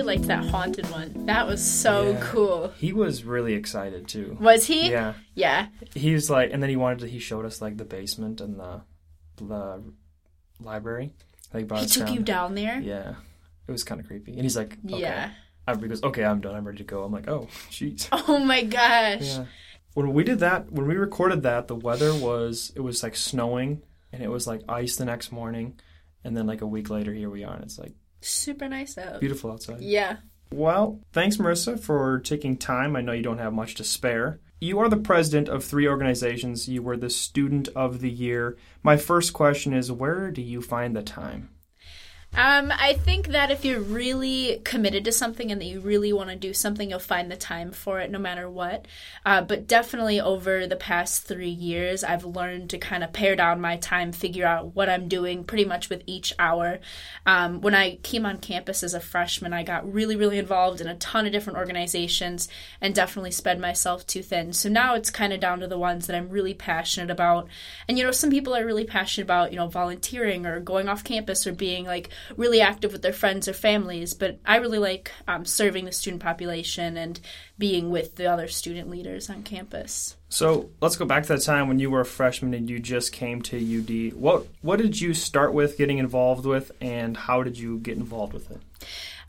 really liked that haunted one. That was so Yeah. cool. He was really excited too. Was he? Yeah. Yeah. He was like, and then he wanted to. He showed us like the basement and the the library. Like He took down. you down there? Yeah, it was kind of creepy. And he's like, okay. Yeah. He goes, okay, I'm done. I'm ready to go. I'm like, oh, jeez. Oh my gosh. Yeah. When we did that, when we recorded that, the weather was it was like snowing and it was like ice the next morning, and then like a week later, here we are, and it's like Super nice out. beautiful outside. Yeah. Well, thanks, Marissa, for taking time. I know you don't have much to spare. You are the president of three organizations. You were the student of the year. My first question is where do you find the time? Um, I think that if you're really committed to something and that you really want to do something, you'll find the time for it no matter what. Uh, but definitely over the past three years, I've learned to kind of pare down my time, figure out what I'm doing pretty much with each hour. Um, when I came on campus as a freshman, I got really, really involved in a ton of different organizations and definitely spread myself too thin. So now it's kind of down to the ones that I'm really passionate about. And, you know, some people are really passionate about, you know, volunteering or going off campus or being like, really active with their friends or families, but I really like um, serving the student population and being with the other student leaders on campus. So let's go back to that time when you were a freshman and you just came to UD. What what did you start with getting involved with, and how did you get involved with it?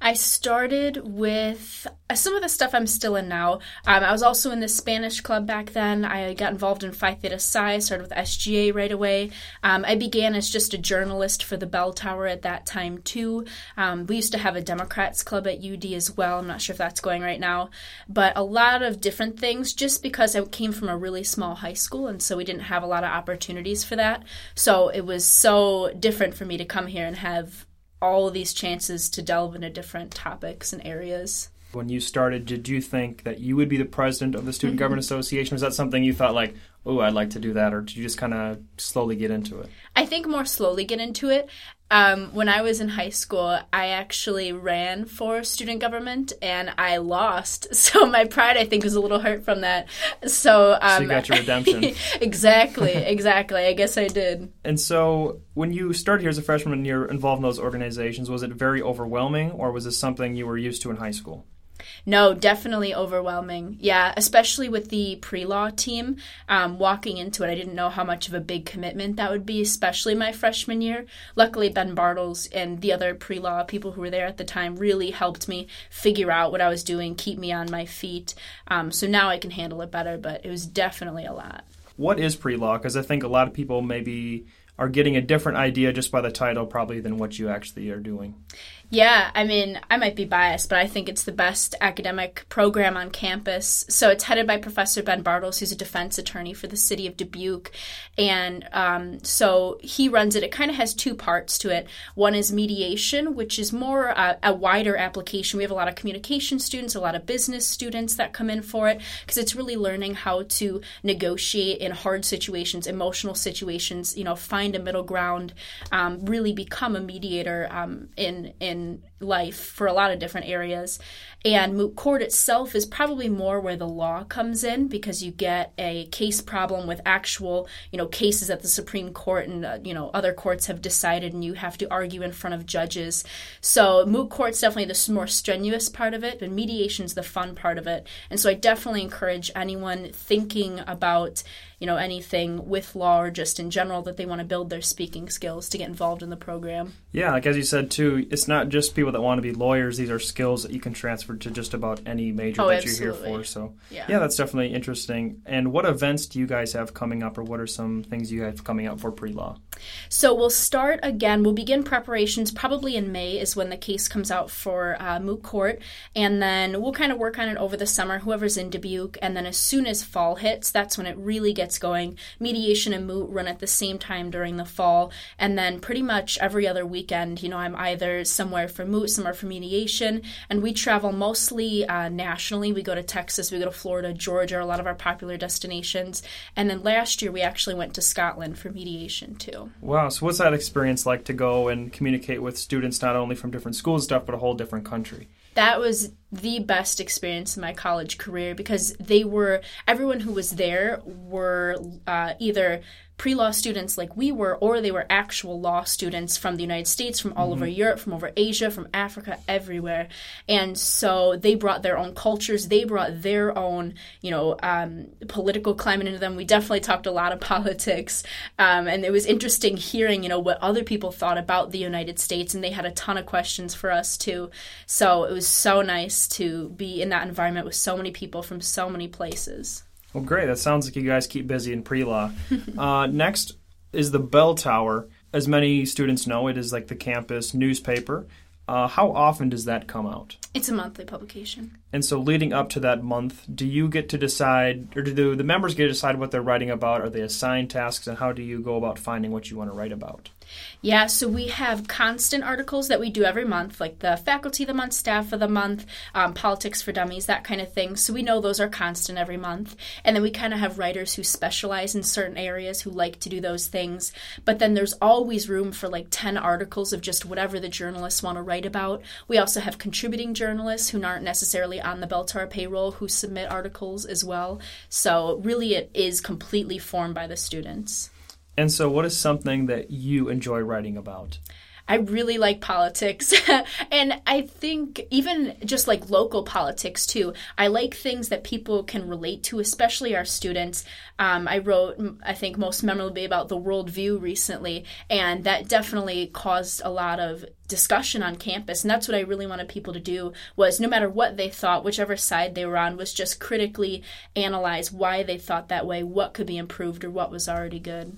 I started with uh, some of the stuff I'm still in now. Um, I was also in the Spanish club back then. I got involved in Phi Theta Psi, started with SGA right away. Um, I began as just a journalist for the Bell Tower at that time, too. Um, we used to have a Democrats club at UD as well. I'm not sure if that's going right now. But a lot of different things just because I came from a really small high school, and so we didn't have a lot of opportunities for that. So it was so different for me to come here and have all of these chances to delve into different topics and areas. When you started, did you think that you would be the president of the Student mm-hmm. Government Association? Was that something you thought like, oh, I'd like to do that, or did you just kind of slowly get into it? I think more slowly get into it. Um, when I was in high school, I actually ran for student government and I lost. So my pride, I think, was a little hurt from that. So, um, So you got your redemption. exactly, exactly. I guess I did. And so, when you started here as a freshman and you're involved in those organizations, was it very overwhelming, or was this something you were used to in high school? No, definitely overwhelming. Yeah, especially with the pre law team. Um, walking into it, I didn't know how much of a big commitment that would be, especially my freshman year. Luckily, Ben Bartles and the other pre law people who were there at the time really helped me figure out what I was doing, keep me on my feet. Um, so now I can handle it better, but it was definitely a lot. What is pre law? Because I think a lot of people maybe are getting a different idea just by the title, probably, than what you actually are doing. Yeah, I mean, I might be biased, but I think it's the best academic program on campus. So it's headed by Professor Ben Bartles, who's a defense attorney for the city of Dubuque. And um, so he runs it. It kind of has two parts to it. One is mediation, which is more uh, a wider application. We have a lot of communication students, a lot of business students that come in for it, because it's really learning how to negotiate in hard situations, emotional situations, you know, find a middle ground, um, really become a mediator um, in, in and life for a lot of different areas. And moot court itself is probably more where the law comes in because you get a case problem with actual, you know, cases that the Supreme Court and uh, you know other courts have decided, and you have to argue in front of judges. So moot court's definitely the more strenuous part of it, but mediation's the fun part of it. And so I definitely encourage anyone thinking about you know anything with law or just in general that they want to build their speaking skills to get involved in the program. Yeah, like as you said too, it's not just people that want to be lawyers. These are skills that you can transfer to just about any major Oh, that you're here for. So Yeah. yeah, that's definitely interesting. And what events do you guys have coming up, or what are some things you have coming up for pre-law? So we'll start again. We'll begin preparations probably in May is when the case comes out for uh, moot court, and then we'll kind of work on it over the summer. Whoever's in Dubuque, and then as soon as fall hits, that's when it really gets going. Mediation and moot run at the same time during the fall, and then pretty much every other weekend, you know, I'm either somewhere for moot, somewhere for mediation, and we travel mostly uh, nationally. We go to Texas, we go to Florida, Georgia, a lot of our popular destinations, and then last year we actually went to Scotland for mediation too. Wow. So what's that experience like to go and communicate with students not only from different schools and stuff, but a whole different country? that was the best experience in my college career because they were everyone who was there were uh, either pre law students like we were, or they were actual law students from the United States, from all mm-hmm. over Europe, from over Asia, from Africa, everywhere. And so they brought their own cultures, they brought their own, you know, um, political climate into them. We definitely talked a lot of politics. Um, and it was interesting hearing, you know, what other people thought about the United States. And they had a ton of questions for us too. So it was so nice to be in that environment with so many people from so many places. Well, great. That sounds like you guys keep busy in pre law. uh, next is the Bell Tower. As many students know, it is like the campus newspaper. Uh, how often does that come out? It's a monthly publication. And so, leading up to that month, do you get to decide, or do the members get to decide what they're writing about? Are they assigned tasks, and how do you go about finding what you want to write about? Yeah, so we have constant articles that we do every month, like the faculty of the month, staff of the month, um, politics for dummies, that kind of thing. So we know those are constant every month. And then we kind of have writers who specialize in certain areas who like to do those things. But then there's always room for like 10 articles of just whatever the journalists want to write about. We also have contributing journalists who aren't necessarily on the Bell Tower payroll who submit articles as well. So really, it is completely formed by the students. And so, what is something that you enjoy writing about? I really like politics. and I think even just like local politics too, I like things that people can relate to, especially our students. Um, I wrote, I think, most memorably about the worldview recently, and that definitely caused a lot of discussion on campus and that's what i really wanted people to do was no matter what they thought whichever side they were on was just critically analyze why they thought that way what could be improved or what was already good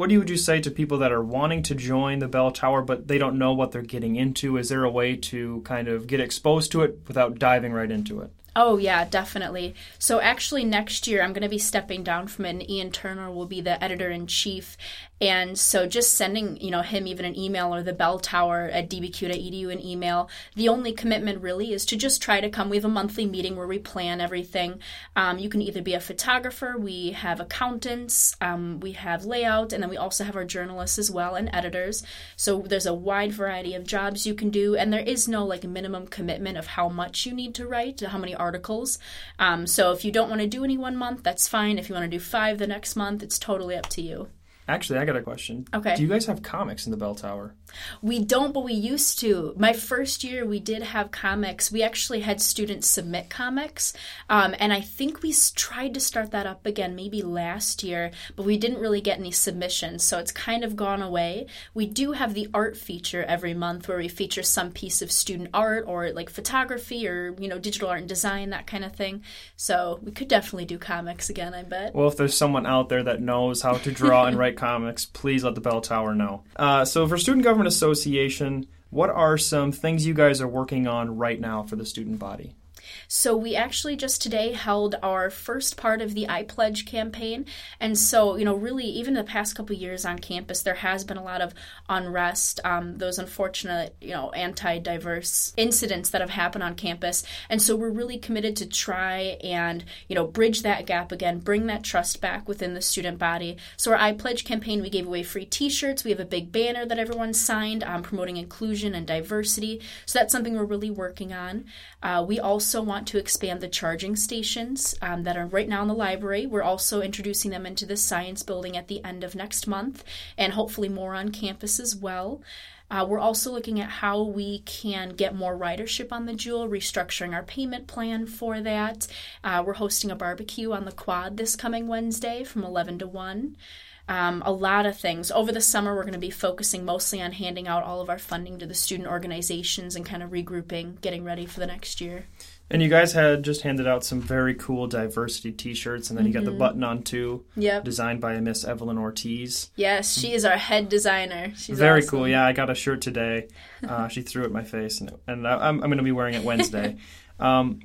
what do you, would you say to people that are wanting to join the bell tower but they don't know what they're getting into? Is there a way to kind of get exposed to it without diving right into it Oh, yeah, definitely. So, actually, next year I'm going to be stepping down from it, and Ian Turner will be the editor in chief. And so just sending, you know, him even an email or the bell tower at dbq.edu an email, the only commitment really is to just try to come. We have a monthly meeting where we plan everything. Um, you can either be a photographer, we have accountants, um, we have layout, and then we also have our journalists as well and editors. So there's a wide variety of jobs you can do, and there is no like minimum commitment of how much you need to write, how many articles. Um, so if you don't want to do any one month, that's fine. If you want to do five the next month, it's totally up to you. Actually, I got a question. Okay. Do you guys have comics in the bell tower? We don't, but we used to. My first year, we did have comics. We actually had students submit comics, um, and I think we tried to start that up again maybe last year, but we didn't really get any submissions, so it's kind of gone away. We do have the art feature every month where we feature some piece of student art or like photography or you know digital art and design that kind of thing. So we could definitely do comics again. I bet. Well, if there's someone out there that knows how to draw and write comics, please let the Bell Tower know. Uh, so for Student Government Association, what are some things you guys are working on right now for the student body? So we actually just today held our first part of the I Pledge campaign. And so, you know, really, even the past couple years on campus, there has been a lot of unrest, um, those unfortunate, you know, anti diverse incidents that have happened on campus. And so we're really committed to try and, you know, bridge that gap again, bring that trust back within the student body. So our I Pledge campaign, we gave away free t shirts. We have a big banner that everyone signed um, promoting inclusion and diversity. So that's something we're really working on. Uh, we also want to expand the charging stations um, that are right now in the library. We're also introducing them into the science building at the end of next month, and hopefully more on campus as well. Uh, we're also looking at how we can get more ridership on the Jule, restructuring our payment plan for that. Uh, we're hosting a barbecue on the quad this coming Wednesday from 11 to 1 um, a lot of things. Over the summer, we're going to be focusing mostly on handing out all of our funding to the student organizations and kind of regrouping, getting ready for the next year. And you guys had just handed out some very cool diversity T-shirts, and then mm-hmm. you got the mm-hmm. button on too. Yep. Designed by Miss Evelyn Ortiz. Yes, she is our head designer. She's very awesome. cool. Yeah, I got a shirt today. Uh, she threw it in my face, and, and I'm, I'm going to be wearing it Wednesday. um,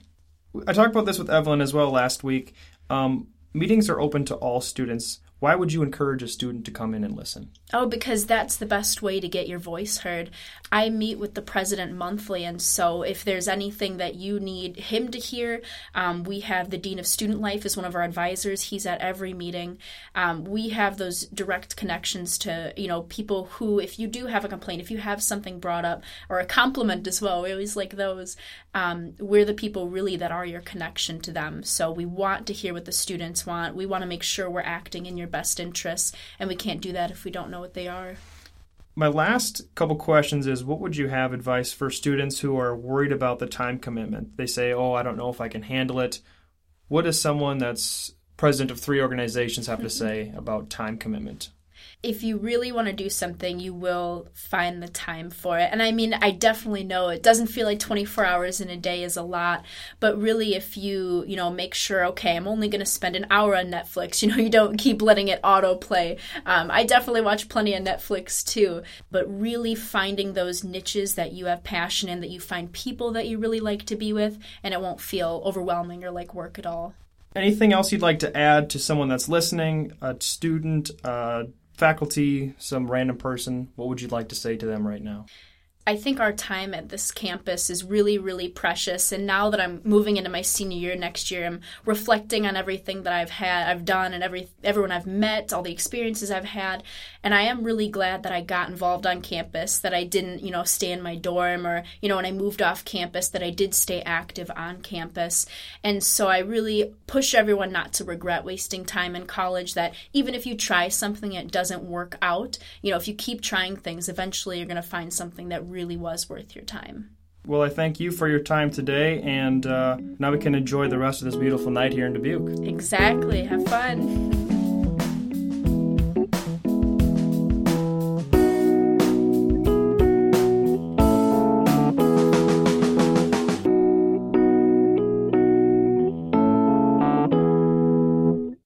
I talked about this with Evelyn as well last week. Um, meetings are open to all students Why would you encourage a student to come in and listen? Oh, because that's the best way to get your voice heard. I meet with the president monthly, and so if there's anything that you need him to hear, um, we have the dean of student life as one of our advisors. He's at every meeting. Um, we have those direct connections to you know people who, if you do have a complaint, if you have something brought up or a compliment as well, we always like those. Um, we're the people really that are your connection to them. So we want to hear what the students want. We want to make sure we're acting in your best interests, and we can't do that if we don't know what they are. My last couple questions is what would you have advice for students who are worried about the time commitment? They say, "Oh, I don't know if I can handle it." What does someone that's president of three organizations have to mm-hmm. say about time commitment? If you really want to do something, you will find the time for it. And I mean, I definitely know it doesn't feel like 24 hours in a day is a lot, but really, if you, you know, make sure, okay, I'm only going to spend an hour on Netflix, you know, you don't keep letting it autoplay. Um, I definitely watch plenty of Netflix too, but really finding those niches that you have passion in, that you find people that you really like to be with, and it won't feel overwhelming or like work at all. Anything else you'd like to add to someone that's listening, a student, uh, faculty, some random person, what would you like to say to them right now? I think our time at this campus is really, really precious. And now that I'm moving into my senior year next year, I'm reflecting on everything that I've had, I've done, and every everyone I've met, all the experiences I've had. And I am really glad that I got involved on campus, that I didn't, you know, stay in my dorm, or you know, when I moved off campus, that I did stay active on campus. And so I really push everyone not to regret wasting time in college. That even if you try something, it doesn't work out. You know, if you keep trying things, eventually you're going to find something that really was worth your time. Well, I thank you for your time today, and uh, now we can enjoy the rest of this beautiful night here in Dubuque. Exactly. Have fun.